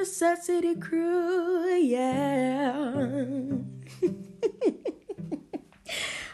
necessity crew, yeah.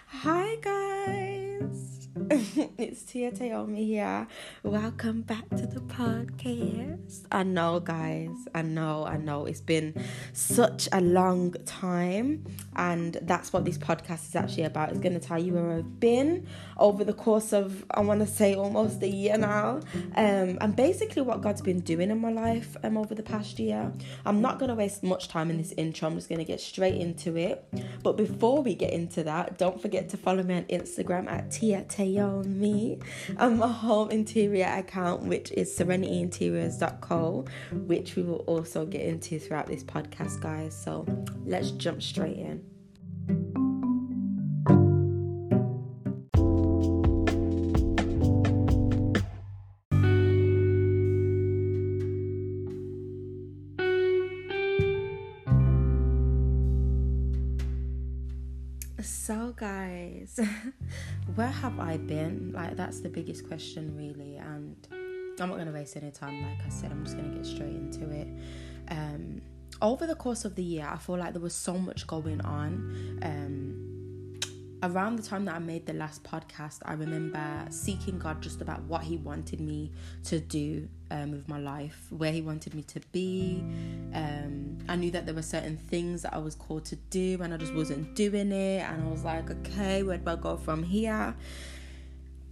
Hi, guys. it's Tia Taomi here. Welcome back to the podcast. I know, guys. I know, I know. It's been such a long time, and that's what this podcast is actually about. It's going to tell you where I've been over the course of, I want to say, almost a year now, um, and basically what God's been doing in my life um, over the past year. I'm not going to waste much time in this intro. I'm just going to get straight into it. But before we get into that, don't forget to follow me on Instagram at Tia Taomi me and my home interior account, which is serenityinteriors.co, which we will also get into throughout this podcast, guys. So let's jump straight in. So, guys, where have I been? Like, that's the biggest question, really. And I'm not going to waste any time. Like I said, I'm just going to get straight into it. Um, over the course of the year, I feel like there was so much going on. Um, around the time that I made the last podcast, I remember seeking God just about what He wanted me to do um, with my life, where He wanted me to be. Um, I knew that there were certain things that I was called to do, and I just wasn't doing it. And I was like, okay, where do I go from here?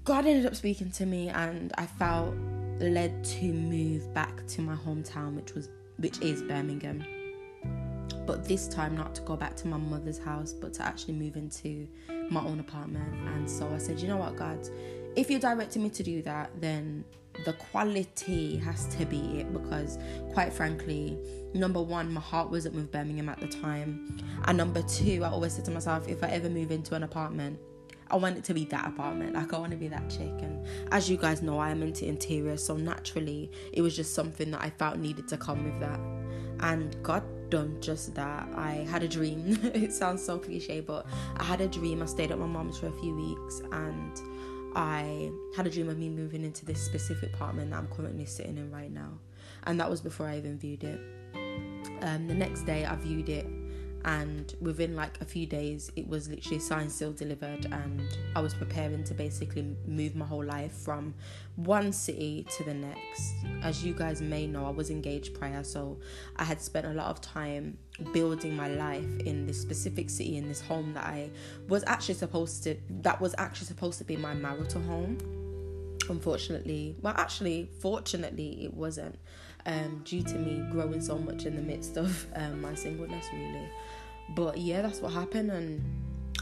God ended up speaking to me, and I felt led to move back to my hometown, which was which is Birmingham. But this time not to go back to my mother's house, but to actually move into my own apartment. And so I said, you know what, God, if you're directing me to do that, then the quality has to be it. Because, quite frankly, number one, my heart wasn't with Birmingham at the time, and number two, I always said to myself, if I ever move into an apartment, I want it to be that apartment. Like I want to be that chick. And as you guys know, I am into interior, so naturally, it was just something that I felt needed to come with that. And God done just that. I had a dream. it sounds so cliche, but I had a dream. I stayed at my mom's for a few weeks and I had a dream of me moving into this specific apartment that I'm currently sitting in right now. And that was before I even viewed it. Um, the next day, I viewed it and within like a few days it was literally signed still delivered and i was preparing to basically move my whole life from one city to the next. As you guys may know i was engaged prior so i had spent a lot of time building my life in this specific city in this home that i was actually supposed to that was actually supposed to be my marital home. Unfortunately well actually fortunately it wasn't um, due to me growing so much in the midst of um, my singleness really but yeah, that's what happened, and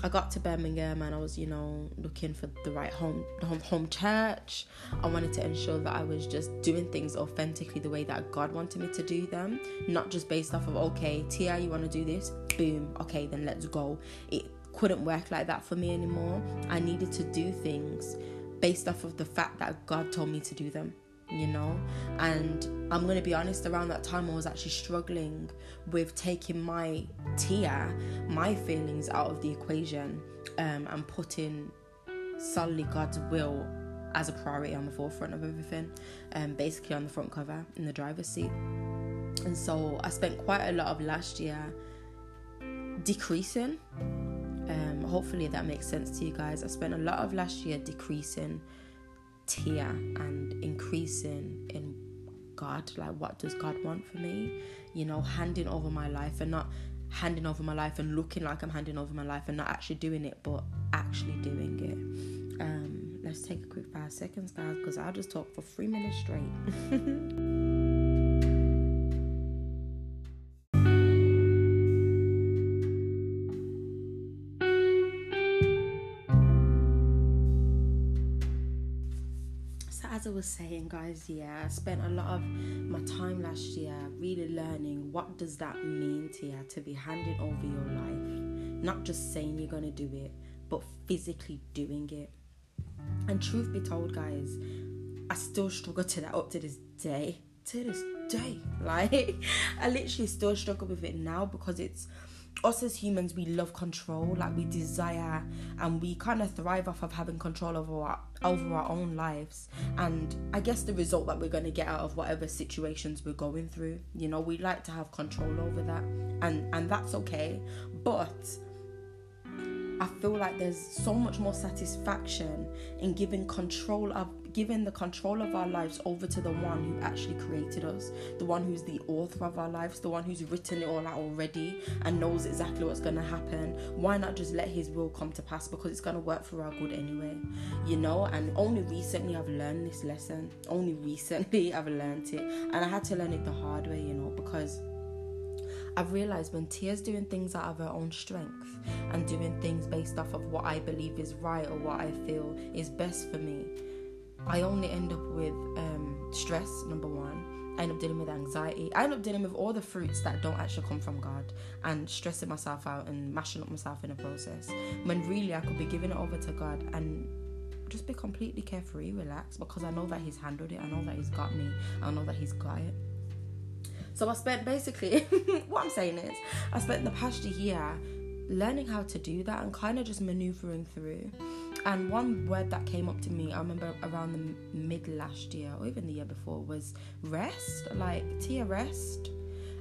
I got to Birmingham and I was, you know, looking for the right home home home church. I wanted to ensure that I was just doing things authentically the way that God wanted me to do them, not just based off of okay, Tia, you want to do this? Boom, okay, then let's go. It couldn't work like that for me anymore. I needed to do things based off of the fact that God told me to do them you know? And i'm going to be honest around that time i was actually struggling with taking my Tia my feelings out of the equation um, and putting solely god's will as a priority on the forefront of everything um, basically on the front cover in the driver's seat. And so i spent quite a lot of last year decreasing. Um, hopefully that makes sense to you guys. I spent a lot of last year decreasing Tia and increasing in God. Like, what does God want for me? You know, handing over my life and not handing over my life and looking like I'm handing over my life and not actually doing it, but actually doing it. Um, let's take a quick five seconds, guys, because I'll just talk for three minutes straight. guys, yeah, I spent a lot of my time last year really learning what does that mean to you to be handing over your life, not just saying you're gonna do it, but physically doing it. And truth be told, guys, I still struggle to that up to this day. To this day, like I literally still struggle with it now because it's us as humans we love control like we desire and we kind of thrive off of having control over our over our own lives. And i guess the result that we're going to get out of whatever situations we're going through you know we like to have control over that and and that's okay. But I feel like there's so much more satisfaction in giving control of giving the control of our lives over to the one who actually created us, the one who's the author of our lives, the one who's written it all out already and knows exactly what's going to happen. Why not just let his will come to pass because it's going to work for our good anyway, you know? And only recently I've learned this lesson. Only recently I've learned it, and I had to learn it the hard way, you know, because I've realized when Tia's doing things out of her own strength and doing things based off of what I believe is right or what I feel is best for me, I only end up with um, stress, number one. I end up dealing with anxiety. I end up dealing with all the fruits that don't actually come from God and stressing myself out and mashing up myself in the process. When really I could be giving it over to God and just be completely carefree, relaxed because I know that He's handled it. I know that He's got me. I know that He's got it. So I spent basically what I'm saying is I spent the past year learning how to do that and kind of just maneuvering through. And one word that came up to me, I remember around the mid last year or even the year before, was rest. Like Tia rest.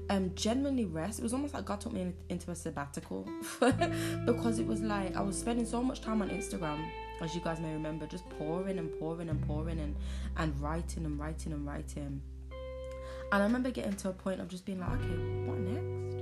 Um, genuinely rest. It was almost like God took me into a sabbatical because it was like I was spending so much time on Instagram, as you guys may remember, just pouring and pouring and pouring and and writing and writing and writing and I remember getting to a point of just being like, okay, what next?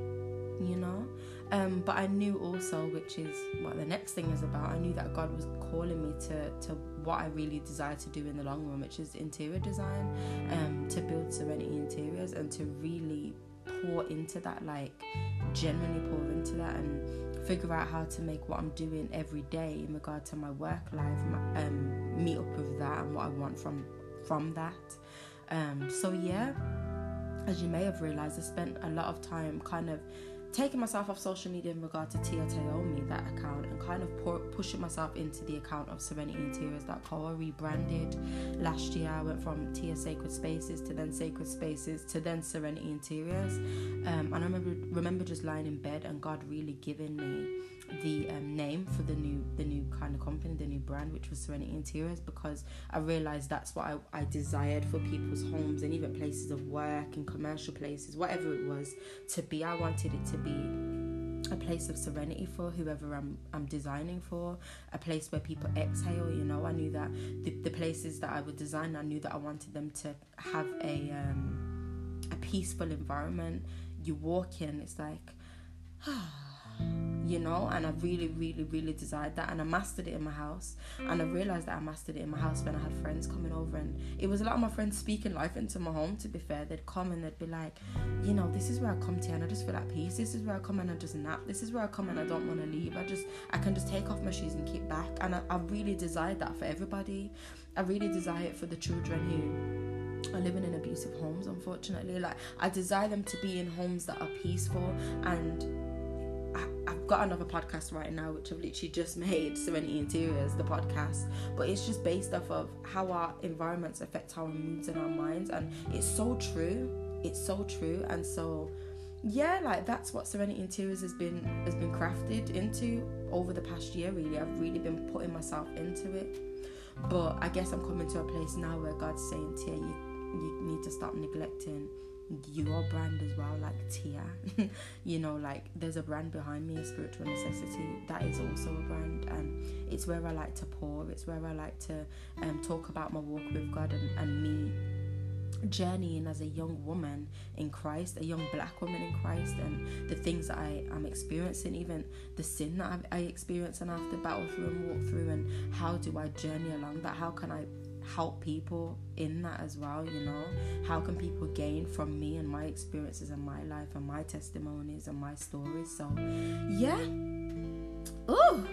You know? Um, but I knew also, which is what the next thing is about, I knew that God was calling me to, to what I really desire to do in the long run, which is interior design, um, to build Serenity Interiors and to really pour into that, like genuinely pour into that and figure out how to make what I'm doing every day in regard to my work life, my, um, meet up with that and what I want from from that. Um, so yeah, as you may have realized, I spent a lot of time kind of taking myself off social media in regard to Tia Taomi, that account, and kind of pour, pushing myself into the account of Serenity Interiors.co. I rebranded last year. I went from Tia Sacred Spaces to then Sacred Spaces to then Serenity Interiors. Um, and I remember remember just lying in bed and God really giving me the um, name for the new the new kind of company, the new brand, which was Serenity Interiors, because I realized that's what I, I desired for people's homes and even places of work and commercial places, whatever it was, to be. I wanted it to be a place of serenity for whoever I'm I'm designing for, a place where people exhale. You know, I knew that the, the places that I would design, I knew that I wanted them to have a um, a peaceful environment. You walk in, it's like. You know and i really really really desired that and i mastered it in my house and i realized that i mastered it in my house when i had friends coming over and it was a lot of my friends speaking life into my home to be fair. They'd come and they'd be like you know this is where i come to and i just feel at peace. This is where i come and i just nap. This is where i come and i don't want to leave. I just i can just take off my shoes and kick back. And I, I really desired that for everybody. I really desire it for the children who are living in abusive homes unfortunately. Like i desire them to be in homes that are peaceful and I've got another podcast right now, which I've literally just made, Serenity Interiors, the podcast. But it's just based off of how our environments affect our moods and our minds. And it's so true. It's so true. And so, yeah, like that's what Serenity Interiors has been has been crafted into over the past year. Really, I've really been putting myself into it. But I guess I'm coming to a place now where God's saying, Tia, you, you need to stop neglecting your brand as well, like Tia. you know, like there's a brand behind me, spiritual necessity. That is also a brand, and it's where I like to pour. It's where I like to um, talk about my walk with God and, and me journeying as a young woman in Christ, a young black woman in Christ, and the things that I am experiencing, even the sin that I, I experience and I have to battle through and walk through, and how do I journey along that? How can I help people in that as well you know? How can people gain from me and my experiences and my life and my testimonies and my stories? So yeah. Oh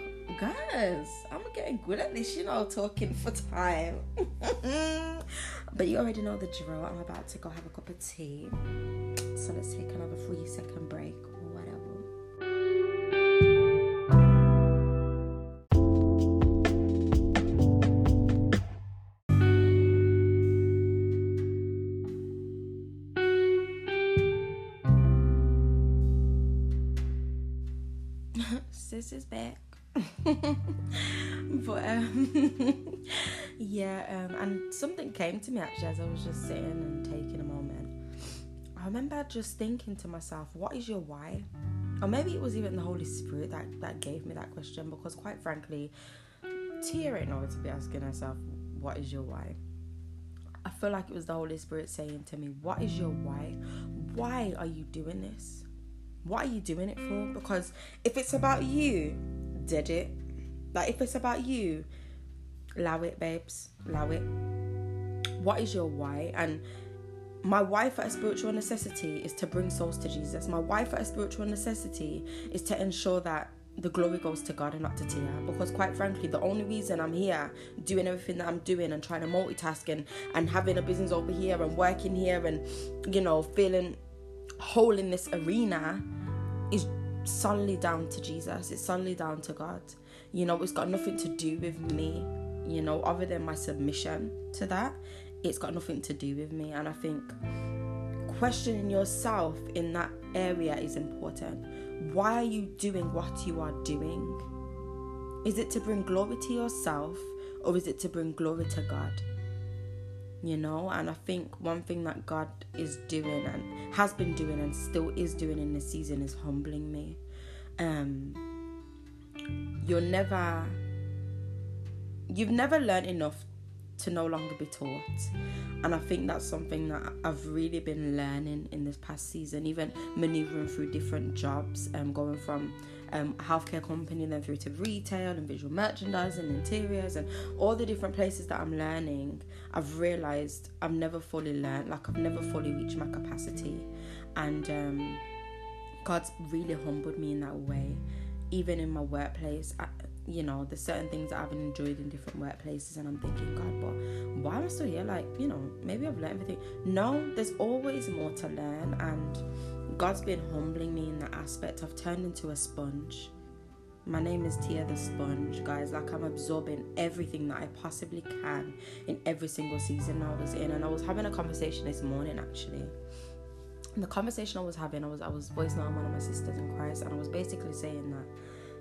guys i'm getting good at this you know talking for time. But you already know the drill. I'm about to go have a cup of tea. So let's take another three second break but um, yeah, um, and something came to me actually as I was just sitting and taking a moment. I remember just thinking to myself, "What is your why?" Or maybe it was even the Holy Spirit that that gave me that question because, quite frankly, ain't know to be asking herself, "What is your why?" I feel like it was the Holy Spirit saying to me, "What is your why? Why are you doing this? What are you doing it for? Because if it's about you, did it. Like if it's about you, allow it, babes. Allow it. What is your why? And my why for a spiritual necessity is to bring souls to Jesus. My why for a spiritual necessity is to ensure that the glory goes to God and not to Tia. Because quite frankly, the only reason I'm here doing everything that I'm doing and trying to multitask and, and having a business over here and working here and, you know, feeling whole in this arena is solely down to Jesus. It's solely down to God. You know, it's got nothing to do with me, you know, other than my submission to that. It's got nothing to do with me. And I think questioning yourself in that area is important. Why are you doing what you are doing? Is it to bring glory to yourself or is it to bring glory to God? you know and i think one thing that god is doing and has been doing and still is doing in this season is humbling me um you're never you've never learned enough to no longer be taught and i think that's something that i've really been learning in this past season even maneuvering through different jobs and um, going from um, healthcare company, then through to retail and visual merchandising, interiors, and all the different places that I'm learning, I've realized I've never fully learned, like I've never fully reached my capacity, and um, God's really humbled me in that way. Even in my workplace, I, you know, there's certain things that I've enjoyed in different workplaces, and I'm thinking, God, but why am I still here? Like, you know, maybe I've learned everything. No, there's always more to learn, and God's been humbling me in that aspect. I've turned into a sponge. My name is Tia the Sponge, guys. Like I'm absorbing everything that I possibly can in every single season I was in. And I was having a conversation this morning actually. The conversation I was having, I was I was voicing out one of my sisters in Christ, and I was basically saying that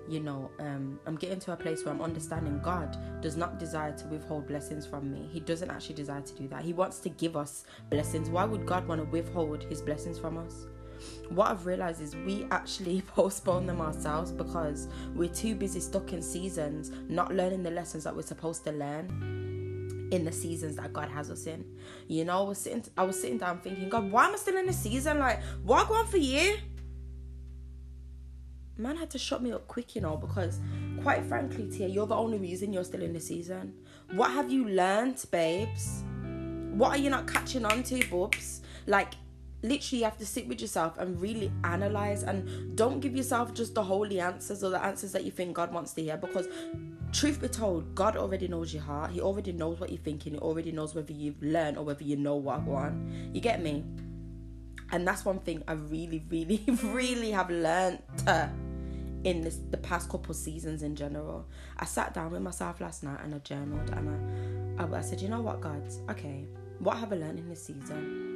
you know, um, I'm getting to a place where I'm understanding God does not desire to withhold blessings from me. He doesn't actually desire to do that. He wants to give us blessings. Why would God want to withhold his blessings from us? what I've realized is we actually postpone them ourselves because we're too busy stuck in seasons, not learning the lessons that we're supposed to learn in the seasons that God has us in. You know, I was sitting I was sitting down thinking, God, why am I still in the season? Like, what going for you? Man had to shut me up quick, you know, because quite frankly, Tia, you're the only reason you're still in the season. What have you learned, babes? What are you not catching on to, bubs? Like, literally you have to sit with yourself and really analyze and don't give yourself just the holy answers or the answers that you think God wants to hear because truth be told God already knows your heart. He already knows what you're thinking. He already knows whether you've learned or whether you know what go on. You get me? And that's one thing I really really really have learned uh, in this the past couple seasons in general. I sat down with myself last night and I journaled and I, I, I said you know what God? Okay. What have I learned in this season?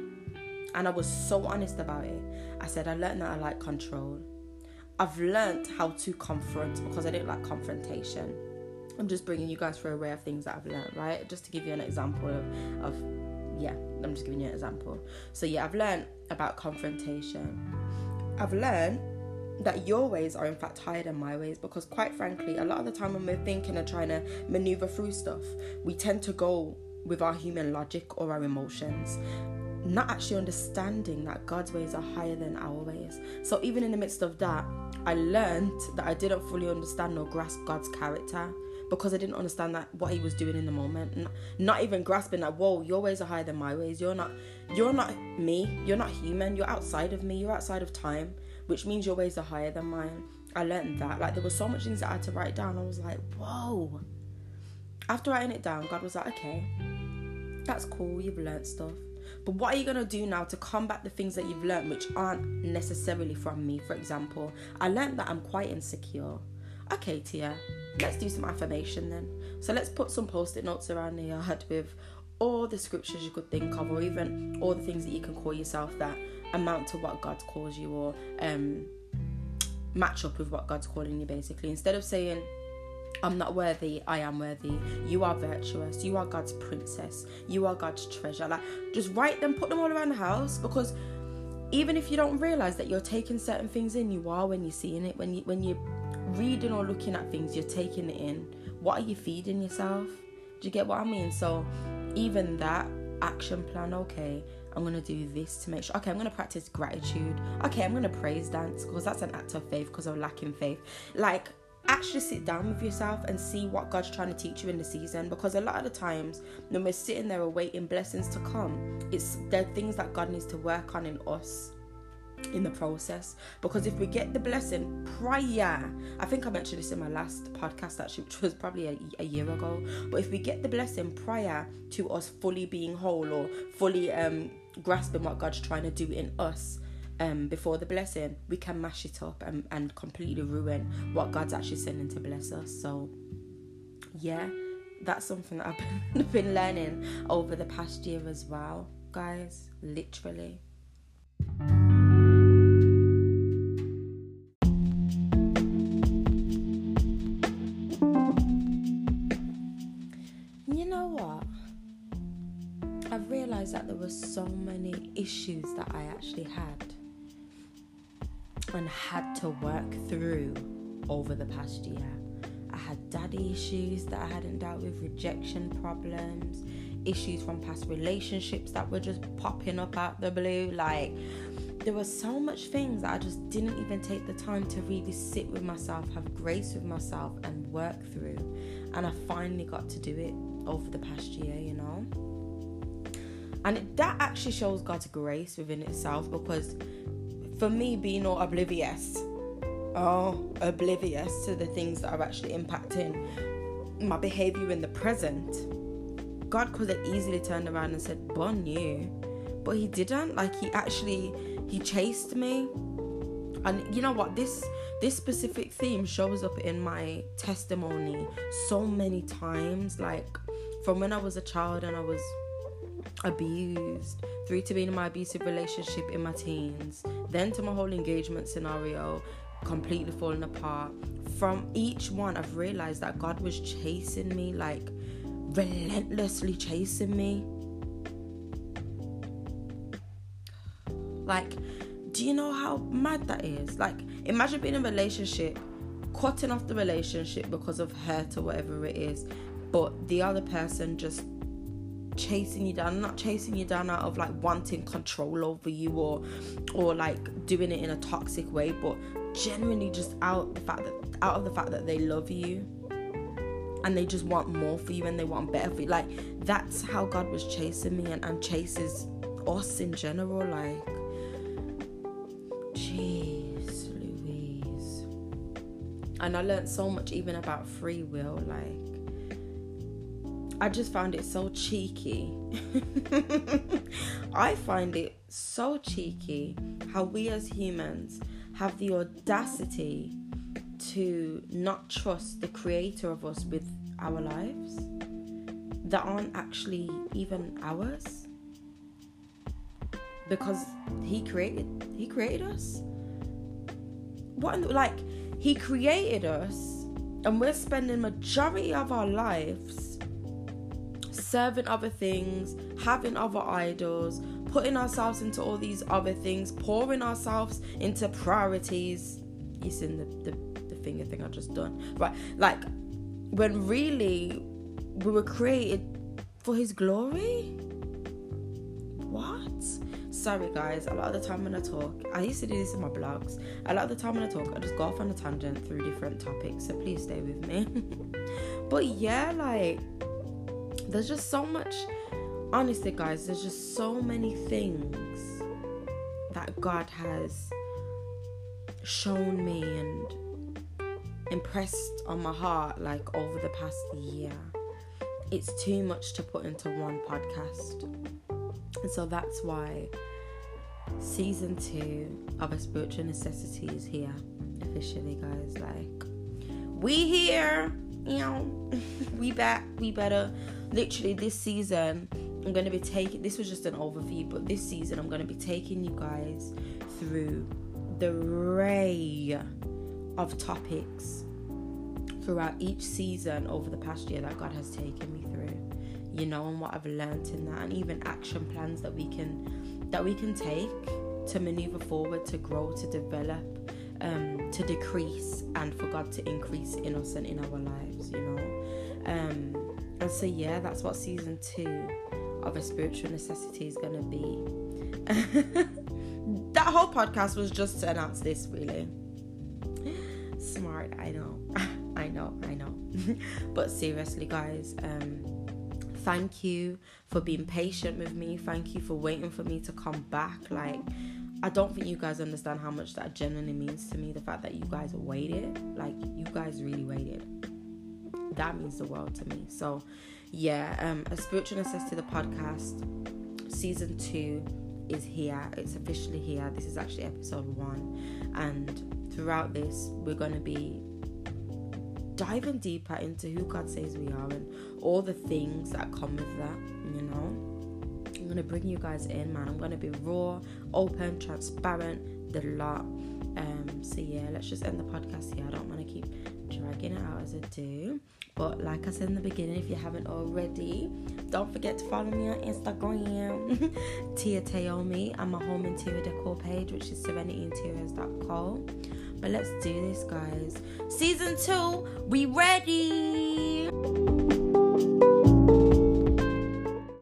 And I was so honest about it. I said, I learned that I like control. I've learned how to confront because I didn't like confrontation. I'm just bringing you guys through a way of things that I've learned, right? Just to give you an example of, of yeah, I'm just giving you an example. So, yeah, I've learned about confrontation. I've learned that your ways are in fact higher than my ways because quite frankly a lot of the time when we're thinking and trying to maneuver through stuff we tend to go with our human logic or our emotions not actually understanding that God's ways are higher than our ways. So even in the midst of that, I learned that I didn't fully understand or grasp God's character because I didn't understand that what He was doing in the moment. Not even grasping that, whoa, your ways are higher than my ways. You're not, you're not me. You're not human. You're outside of me. You're outside of time, which means your ways are higher than mine. I learned that. Like there were so much things that I had to write down. I was like, whoa. After writing it down, God was like, okay, that's cool. You've learned stuff but what are you going to do now to combat the things that you've learned which aren't necessarily from me? For example, I learned that I'm quite insecure. Okay, Tia, let's do some affirmation then. So let's put some post it notes around the yard with all the scriptures you could think of, or even all the things that you can call yourself that amount to what God calls you, or um, match up with what God's calling you basically. Instead of saying, I'm not worthy, I am worthy. You are virtuous. You are God's princess. You are God's treasure. Like, just write them, put them all around the house because even if you don't realize that you're taking certain things in, you are when you're seeing it. When you when you're reading or looking at things, you're taking it in. What are you feeding yourself? Do you get what I mean? So even that action plan, okay, I'm gonna do this to make sure. Okay, I'm gonna practice gratitude. Okay, I'm gonna praise dance because that's an act of faith because I'm lacking faith. Like actually sit down with yourself and see what God's trying to teach you in the season because a lot of the times when we're sitting there awaiting blessings to come, it's there are things that God needs to work on in us in the process. Because if we get the blessing prior i think i mentioned this in my last podcast actually which was probably a, a, year ago. But if we get the blessing prior to us fully being whole or fully um grasping what god's trying to do in us um before the blessing we can mash it up and, and completely ruin what god's actually sending to bless us. So yeah that's something that i've been, been learning over the past year as well guys literally so many issues that I actually had and had to work through over the past year. I had daddy issues that I hadn't dealt with, rejection problems, issues from past relationships that were just popping up out the blue. Like, there were so much things that I just didn't even take the time to really sit with myself, have grace with myself, and work through. And I finally got to do it over the past year, you know. And that actually shows God's grace within itself because for me, being all oblivious, oh, oblivious to the things that are actually impacting my behavior in the present, God could have easily turned around and said, Bon you. But he didn't. Like he actually he chased me. And you know what? This this specific theme shows up in my testimony so many times. Like from when I was a child and I was abused, through to being in my abusive relationship in my teens, then to my whole engagement scenario completely falling apart. From each one, I've realized that God was chasing me, like relentlessly chasing me. Like, do you know how mad that is? Like, imagine being in a relationship, cutting off the relationship because of hurt or whatever it is, but the other person just chasing you down not chasing you down out of like wanting control over you or or like doing it in a toxic way but genuinely just out the fact that out of the fact that they love you and they just want more for you and they want better for you. Like that's how god was chasing me and, and chases us in general like jeez louise. And i learned so much even about free will like I just found it so cheeky. I find it so cheeky how we as humans have the audacity to not trust the creator of us with our lives that aren't actually even ours because he created he created us what like he created us and we're spending majority of our lives serving other things, having other idols, putting ourselves into all these other things, pouring ourselves into priorities. You seen the, the, the finger thing I just done. Right. Like when really we were created for his glory? What? Sorry guys, a lot of the time when I talk, I used to do this in my blogs. A lot of the time when I talk, I just go off on a tangent through different topics, so please stay with me. but yeah, like there's just so much honestly guys there's just so many things that god has shown me and impressed on my heart like over the past year. It's too much to put into one podcast. And so that's why season two of a spiritual necessity is here officially guys. Like we here you know we back we better literally this season I'm going to be taking this was just an overview, but this season I'm going to be taking you guys through the ray of topics throughout each season over the past year that God has taken me through. You know, and what I've learned in that, and even action plans that we can that we can take to maneuver forward, to grow, to develop, um, to decrease, and for God to increase in us and in our lives. You know, um, and so yeah, that's what season two of a spiritual necessity is gonna be. that whole podcast was just to announce this, really. Smart, I know. I know, I know. but seriously, guys, um, thank you for being patient with me. Thank you for waiting for me to come back. Like, I don't think you guys understand how much that genuinely means to me. The fact that you guys waited, like, you guys really waited. That means the world to me. So, yeah, um, a spiritual necessity the podcast season two is here. It's officially here. This is actually episode one, and throughout this, we're going to be diving deeper into who God says we are and all the things that come with that, you know. I'm gonna bring you guys in, man. I'm gonna be raw, open, transparent, the lot. Um, so yeah, let's just end the podcast here. I don't want to keep dragging it out as I do. But like I said in the beginning, if you haven't already, don't forget to follow me on Instagram, Tia Taomi, and my home interior decor page, which is serenityinteriors.co. But let's do this, guys. Season two, we ready.